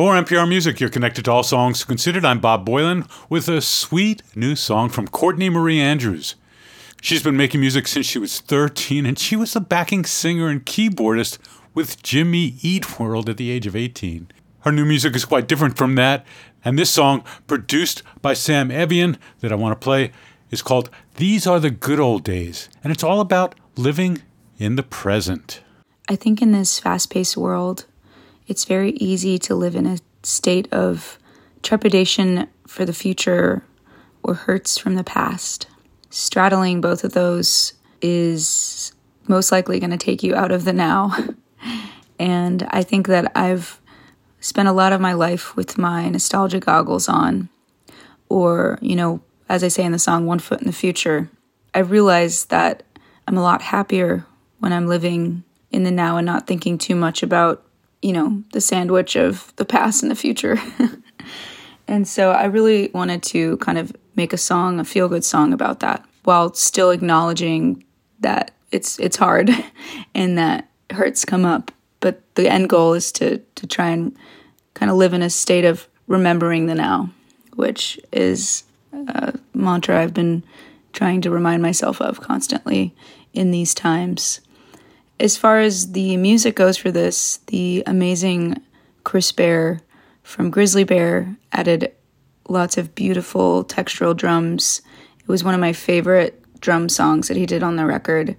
For NPR Music, you're connected to all songs considered. I'm Bob Boilen with a sweet new song from Courtney Marie Andrews. She's been making music since she was 13, and she was a backing singer and keyboardist with Jimmy Eat World at the age of 18. Her new music is quite different from that, and this song, produced by Sam Evian, that I want to play, is called These Are the Good Old Days, and it's all about living in the present. I think in this fast paced world, it's very easy to live in a state of trepidation for the future or hurts from the past. Straddling both of those is most likely going to take you out of the now. and I think that I've spent a lot of my life with my nostalgia goggles on, or, you know, as I say in the song, one foot in the future. I realize that I'm a lot happier when I'm living in the now and not thinking too much about you know, the sandwich of the past and the future. and so I really wanted to kind of make a song, a feel good song about that, while still acknowledging that it's it's hard and that hurts come up. But the end goal is to to try and kind of live in a state of remembering the now, which is a mantra I've been trying to remind myself of constantly in these times as far as the music goes for this, the amazing Chris Bear from Grizzly Bear added lots of beautiful textural drums. It was one of my favorite drum songs that he did on the record.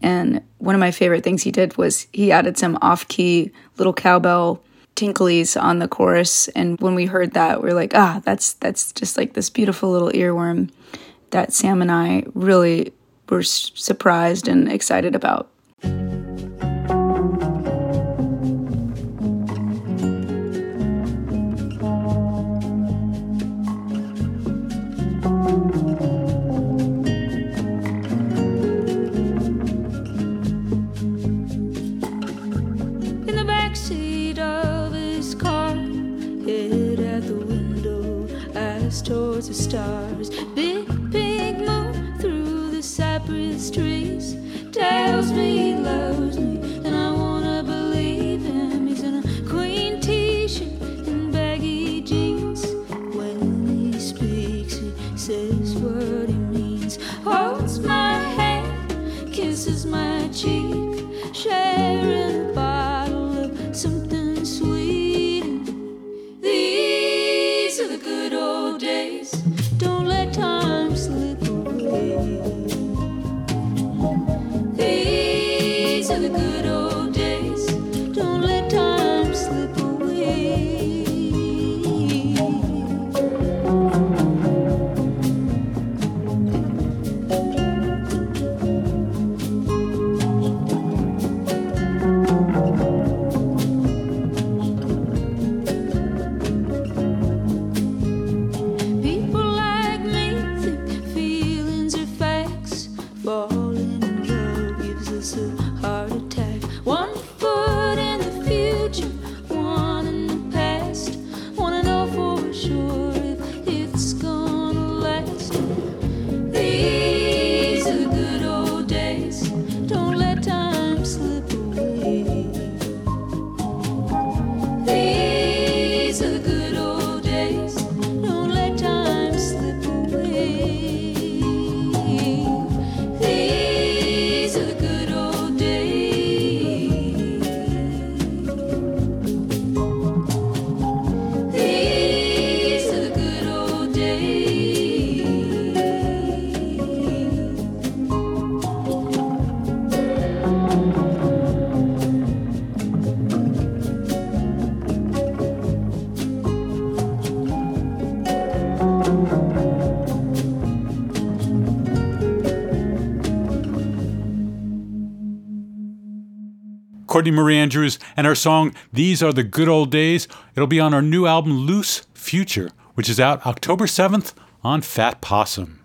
And one of my favorite things he did was he added some off key little cowbell tinklies on the chorus. And when we heard that, we are like, ah, that's that's just like this beautiful little earworm that Sam and I really were surprised and excited about. Towards the back seat of this car, there at the window as stars. Courtney Marie Andrews and her song These Are the Good Old Days. It'll be on our new album Loose Future, which is out October 7th on Fat Possum.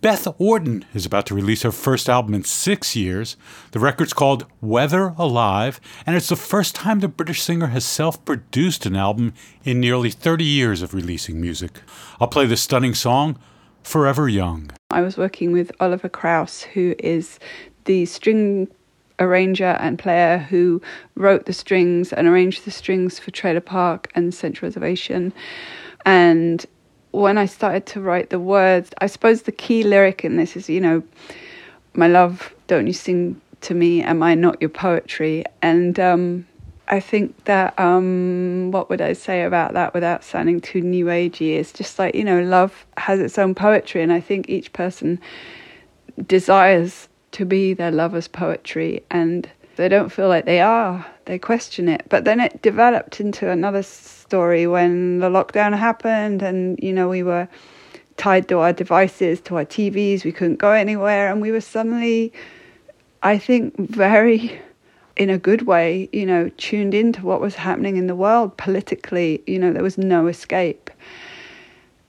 Beth Orton is about to release her first album in six years. The record's called Weather Alive, and it's the first time the British singer has self produced an album in nearly 30 years of releasing music. I'll play the stunning song, Forever Young. I was working with Oliver Krauss, who is the string arranger and player who wrote the strings and arranged the strings for Trailer Park and Central Reservation. And when I started to write the words, I suppose the key lyric in this is, you know, my love, don't you sing to me, am I not your poetry? And um, I think that um, what would I say about that without sounding too new agey? It's just like you know, love has its own poetry, and I think each person desires to be their lover's poetry, and they don't feel like they are. They question it, but then it developed into another story when the lockdown happened, and you know we were tied to our devices, to our TVs. We couldn't go anywhere, and we were suddenly, I think, very in a good way, you know, tuned into what was happening in the world politically. You know, there was no escape.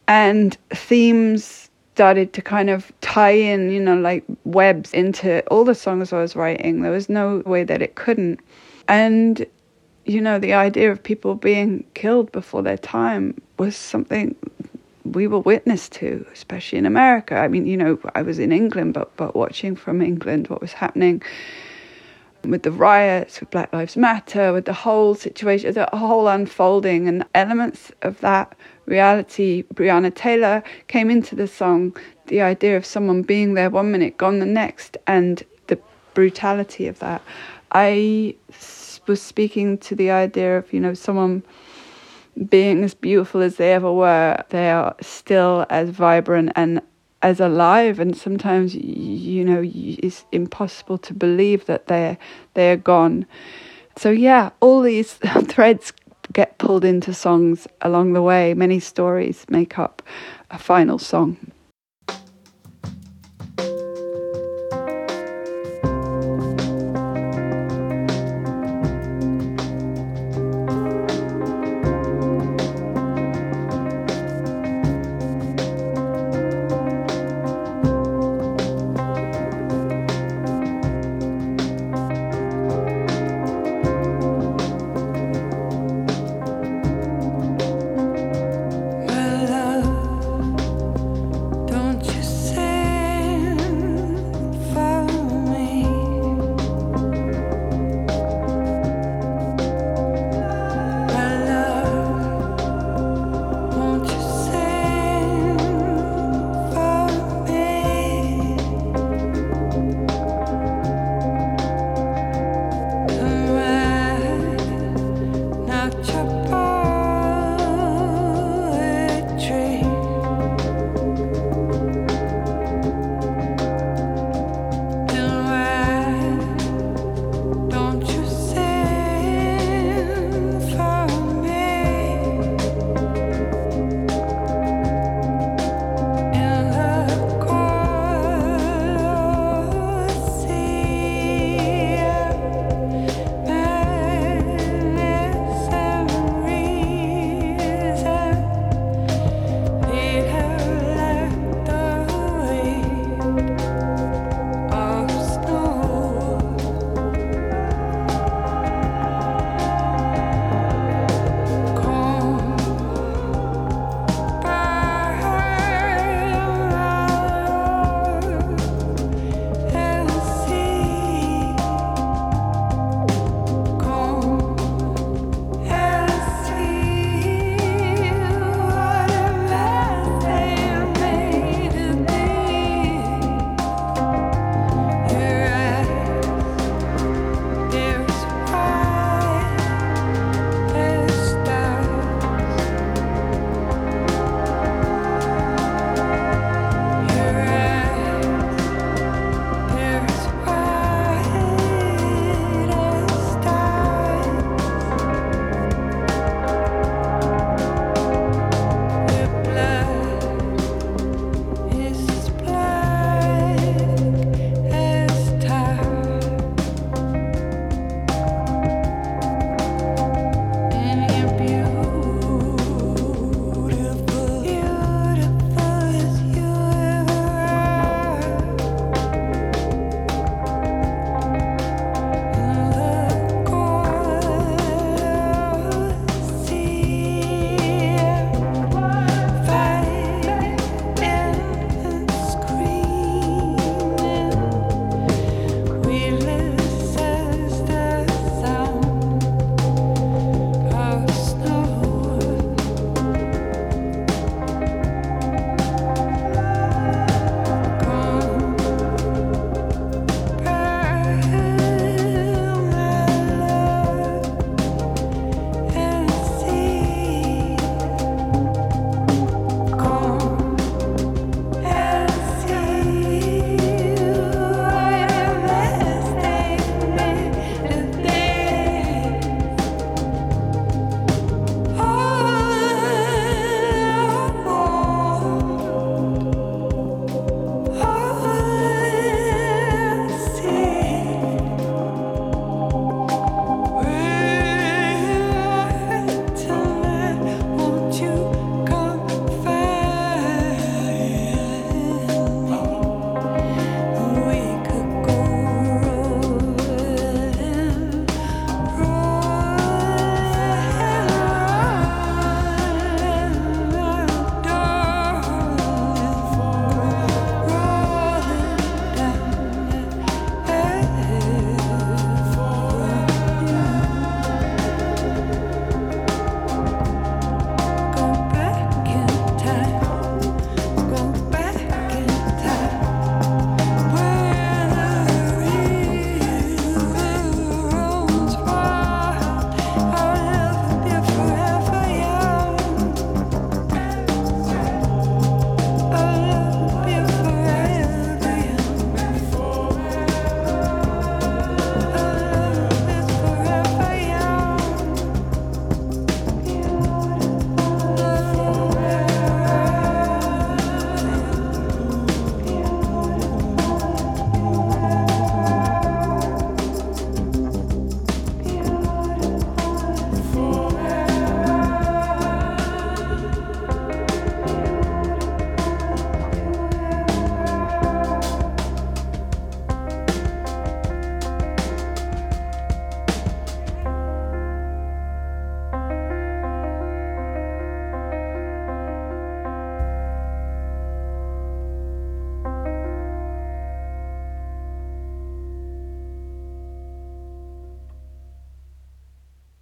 And themes started to kind of tie in, you know, like webs into all the songs I was writing. There was no way that it couldn't. And, you know, the idea of people being killed before their time was something we were witness to, especially in America. I mean, you know, I was in England, but but watching from England what was happening with the riots, with Black Lives Matter, with the whole situation, the whole unfolding, and elements of that reality. Breonna Taylor came into the song, the idea of someone being there one minute, gone the next, and the brutality of that. I was speaking to the idea of, you know, someone being as beautiful as they ever were, they are still as vibrant and as alive and sometimes you know it's impossible to believe that they're they're gone. So yeah all these threads get pulled into songs along the way. Many stories make up a final song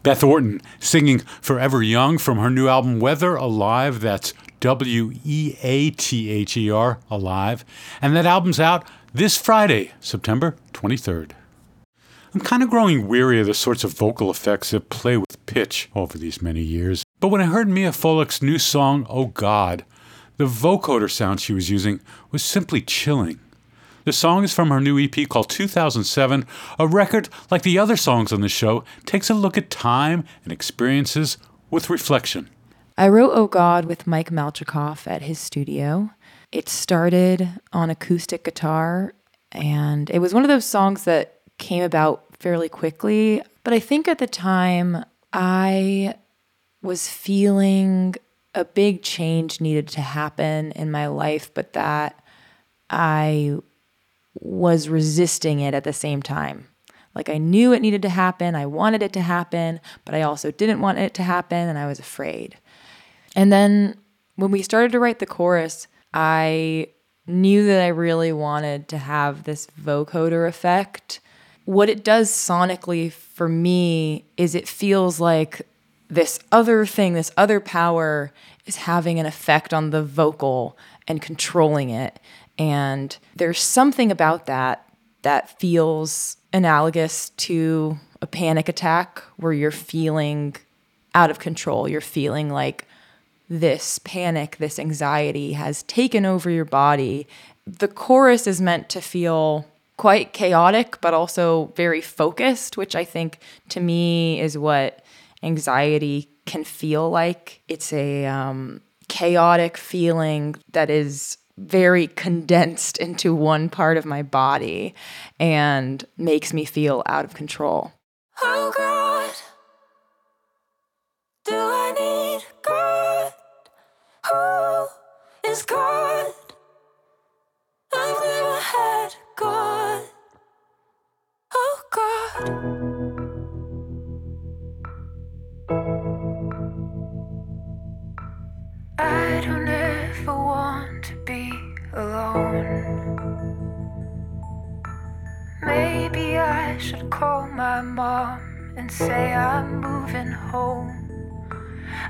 Beth Orton singing Forever Young from her new album Weather Alive. That's W E A T H E R, Alive. And that album's out this Friday, September 23rd. I'm kind of growing weary of the sorts of vocal effects that play with pitch over these many years. But when I heard Mia Folick's new song, Oh God, the vocoder sound she was using was simply chilling. The song is from her new EP called 2007, a record, like the other songs on the show, takes a look at time and experiences with reflection. I wrote Oh God with Mike Malchicoff at his studio. It started on acoustic guitar, and it was one of those songs that came about fairly quickly. But I think at the time I was feeling a big change needed to happen in my life, but that I was resisting it at the same time. Like I knew it needed to happen, I wanted it to happen, but I also didn't want it to happen, and I was afraid. And then when we started to write the chorus, I knew that I really wanted to have this vocoder effect. What it does sonically for me is it feels like this other thing, this other power is having an effect on the vocal and controlling it. And there's something about that that feels analogous to a panic attack where you're feeling out of control. You're feeling like this panic, this anxiety has taken over your body. The chorus is meant to feel quite chaotic, but also very focused, which I think to me is what anxiety can feel like. It's a um, chaotic feeling that is very condensed into one part of my body and makes me feel out of control. Oh God, do I need God? Who is God? Alone. Maybe I should call my mom and say I'm moving home.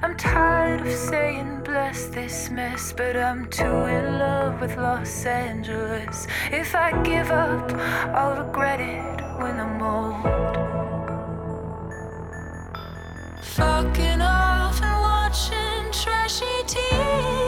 I'm tired of saying bless this mess, but I'm too in love with Los Angeles. If I give up, I'll regret it when I'm old. Fucking off and watching trashy TV.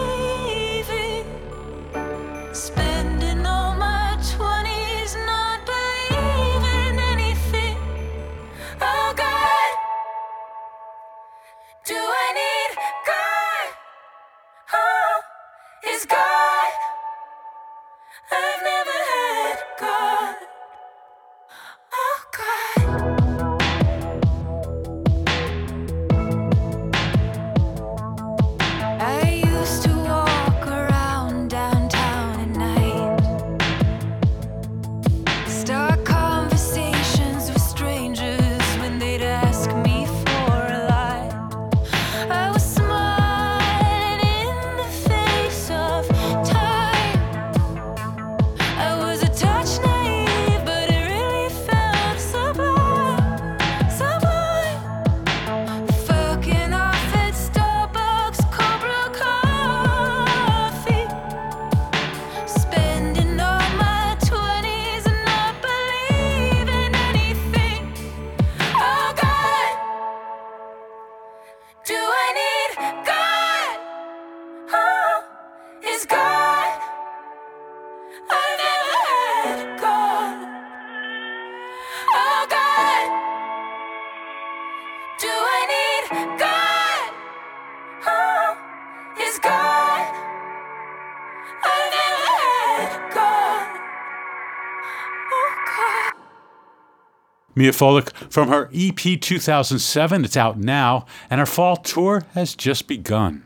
Mia Folick from her EP 2007. It's out now, and her fall tour has just begun.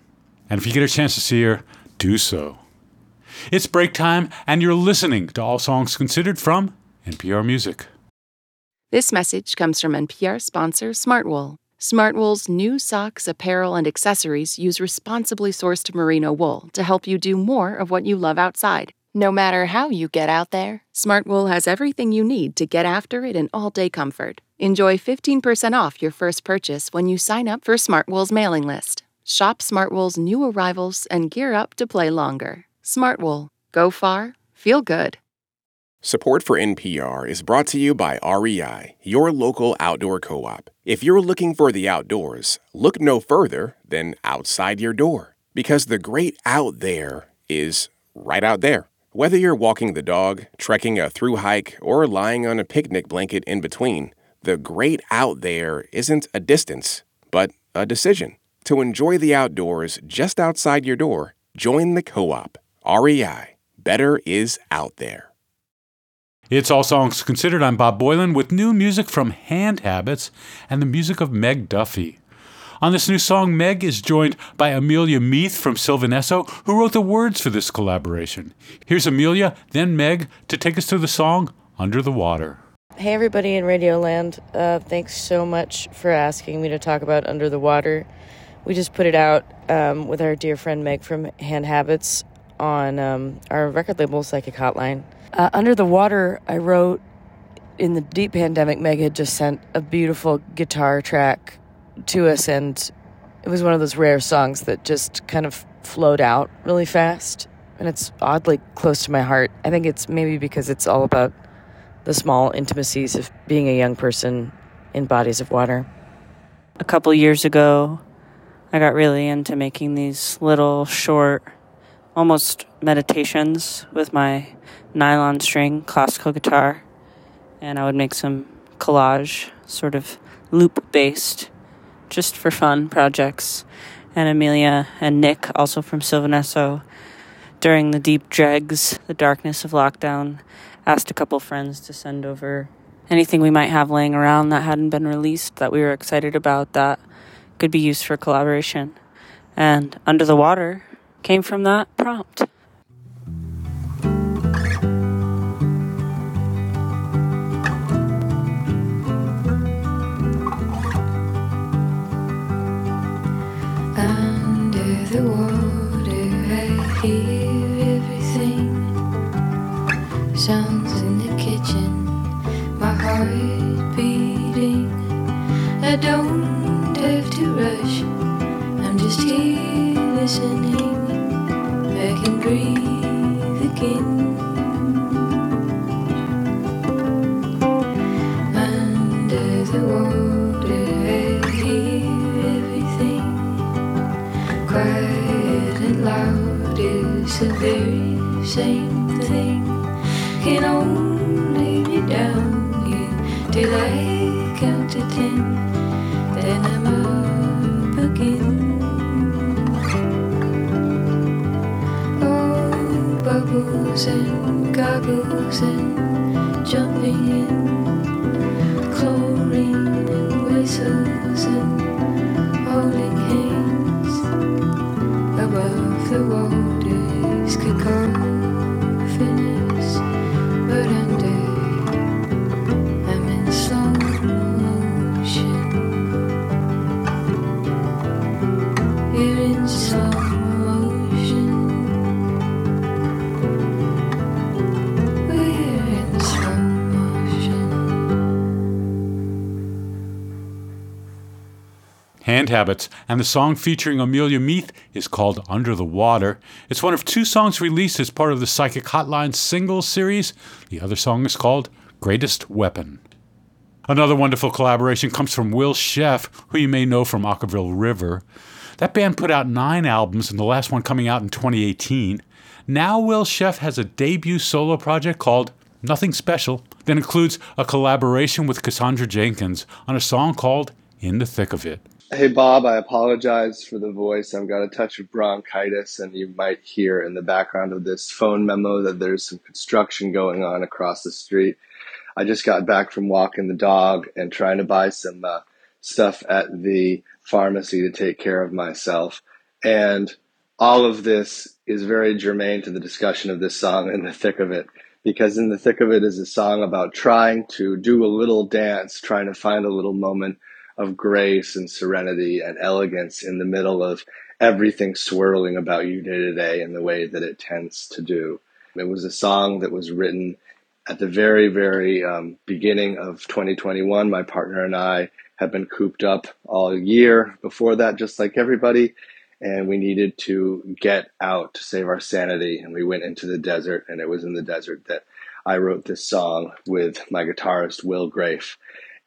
And if you get a chance to see her, do so. It's break time, and you're listening to All Songs Considered from NPR Music. This message comes from NPR sponsor Smartwool. Smartwool's new socks, apparel, and accessories use responsibly sourced merino wool to help you do more of what you love outside. No matter how you get out there, Smartwool has everything you need to get after it in all day comfort. Enjoy 15% off your first purchase when you sign up for Smartwool's mailing list. Shop Smartwool's new arrivals and gear up to play longer. Smartwool. Go far, feel good. Support for NPR is brought to you by REI, your local outdoor co op. If you're looking for the outdoors, look no further than outside your door. Because the great out there is right out there. Whether you're walking the dog, trekking a through hike, or lying on a picnic blanket in between, the great out there isn't a distance, but a decision. To enjoy the outdoors just outside your door, join the co op. REI. Better is out there. It's All Songs Considered. I'm Bob Boilen with new music from Hand Habits and the music of Meg Duffy. On this new song, Meg is joined by Amelia Meath from Sylvan Esso, who wrote the words for this collaboration. Here's Amelia, then Meg, to take us through the song Under the Water. Hey, everybody in Radioland. Uh, thanks so much for asking me to talk about Under the Water. We just put it out um, with our dear friend Meg from Hand Habits on um, our record label, Psychic Hotline. Uh, Under the Water, I wrote in the deep pandemic. Meg had just sent a beautiful guitar track to us, and it was one of those rare songs that just kind of flowed out really fast. And it's oddly close to my heart. I think it's maybe because it's all about the small intimacies of being a young person in bodies of water. A couple years ago, I got really into making these little short, almost meditations with my nylon string classical guitar, and I would make some collage, sort of loop based, just for fun projects. And Amelia and Nick, also from Sylvan Esso, during the deep dregs, the darkness of lockdown, asked a couple friends to send over anything we might have laying around that hadn't been released that we were excited about that could be used for collaboration. And Under the Water came from that prompt. The water, I hear everything. Sounds in the kitchen, my heart beating. I don't have to rush, I'm just here listening. I can breathe again. Hand Habits, and the song featuring Amelia Meath is called Under the Water. It's one of two songs released as part of the Psychic Hotline singles series. The other song is called Greatest Weapon. Another wonderful collaboration comes from Will Sheff, who you may know from Okkervil River. That band put out nine albums, and the last one coming out in 2018. Now Will Sheff has a debut solo project called Nothing Special that includes a collaboration with Cassandra Jenkins on a song called In the Thick of It. Hey Bob, I apologize for the voice. I've got a touch of bronchitis, and you might hear in the background of this phone memo that there's some construction going on across the street. I just got back from walking the dog and trying to buy some uh, stuff at the pharmacy to take care of myself. And all of this is very germane to the discussion of this song, In the Thick of It, because In the Thick of It is a song about trying to do a little dance, trying to find a little moment of grace and serenity and elegance in the middle of everything swirling about you day to day in the way that it tends to do. It was a song that was written at the very, very um, beginning of 2021. My partner and I have been cooped up all year before that, just like everybody. And we needed to get out to save our sanity. And we went into the desert, and it was in the desert that I wrote this song with my guitarist, Will Graefe.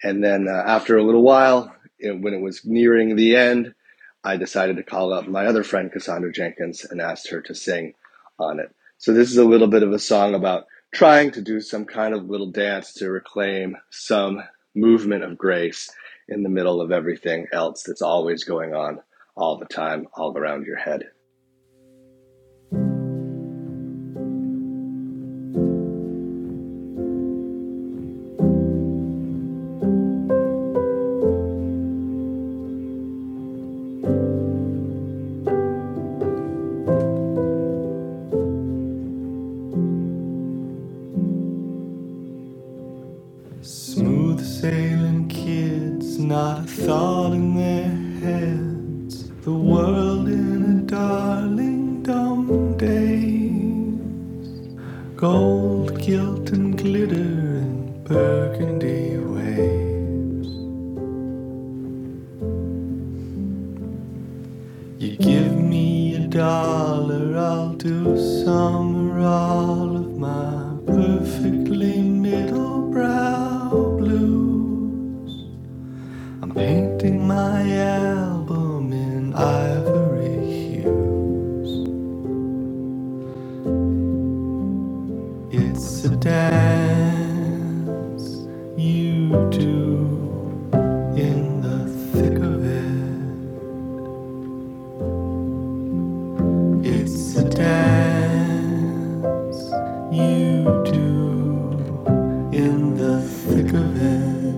And then uh, after a little while, it, when it was nearing the end, I decided to call up my other friend, Cassandra Jenkins, and asked her to sing on it. So this is a little bit of a song about trying to do some kind of little dance to reclaim some movement of grace in the middle of everything else that's always going on all the time, all around your head. Thought you do in the thick of it.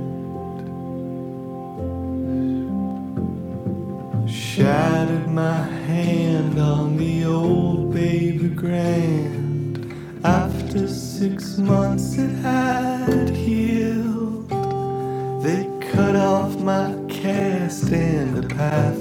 Shattered my hand on the old baby grand. After six months it had healed. They cut off my cast and the path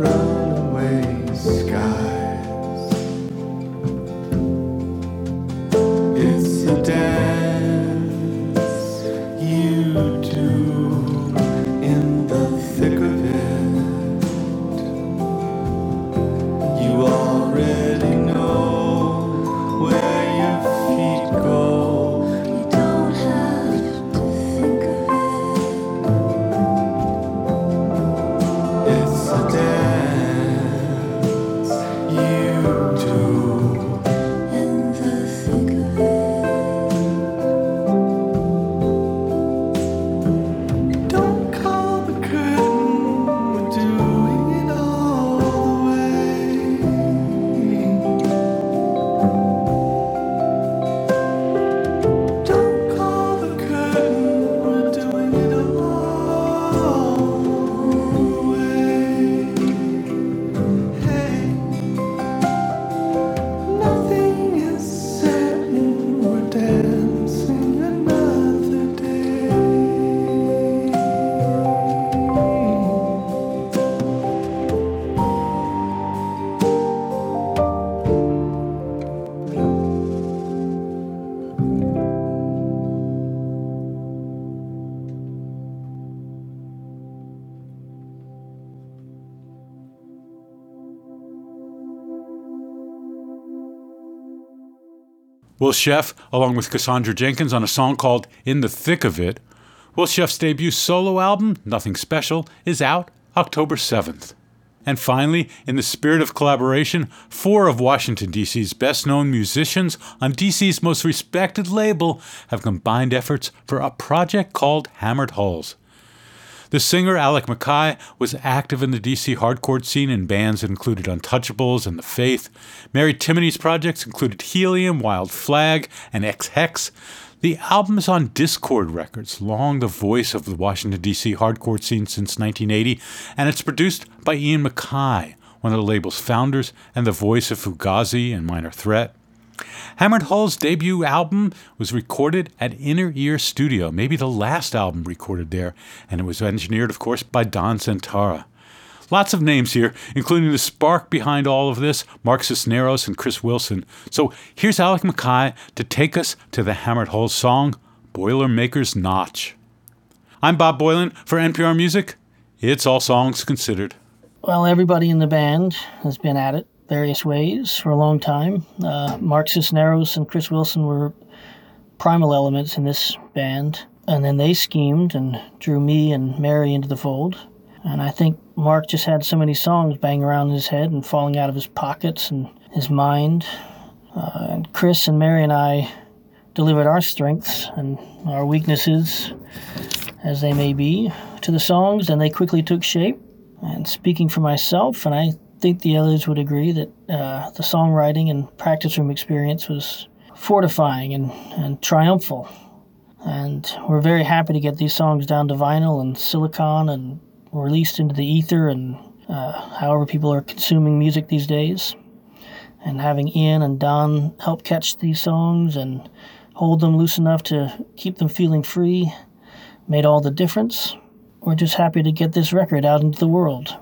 runaway skies. Will Sheff, along with Cassandra Jenkins, on a song called In the Thick of It. Will Sheff's debut solo album, Nothing Special, is out October 7th. And finally, in the spirit of collaboration, four of Washington, D.C.'s best known musicians on D.C.'s most respected label have combined efforts for a project called Hammered Hulls. The singer Alec MacKaye was active in the DC hardcore scene in bands that included Untouchables and The Faith. Mary Timony's projects included Helium, Wild Flag, and X Hex. The album is on Dischord Records, long the voice of the Washington, D.C. hardcore scene since 1980, and it's produced by Ian MacKaye, one of the label's founders and the voice of Fugazi and Minor Threat. Hammered Hull's debut album was recorded at Inner Ear Studio, maybe the last album recorded there, and it was engineered, of course, by Don Zientara. Lots of names here, including the spark behind all of this, Mark Cisneros and Chris Wilson. So here's Alec MacKaye to take us to the Hammered Hull song, Boilermaker's Notch. I'm Bob Boilen for NPR Music. It's All Songs Considered. Well, everybody in the band has been at it various ways for a long time. Uh, Mark and Chris Wilson were primal elements in this band, and then they schemed and drew me and Mary into the fold. And I think Mark just had so many songs banging around in his head and falling out of his pockets and his mind. Uh, and Chris and Mary and I delivered our strengths and our weaknesses, as they may be, to the songs, and they quickly took shape. And speaking for myself, and I think the others would agree that uh, the songwriting and practice room experience was fortifying and, and triumphal. And we're very happy to get these songs down to vinyl and silicon and released into the ether and uh, however people are consuming music these days. And having Ian and Don help catch these songs and hold them loose enough to keep them feeling free made all the difference. We're just happy to get this record out into the world.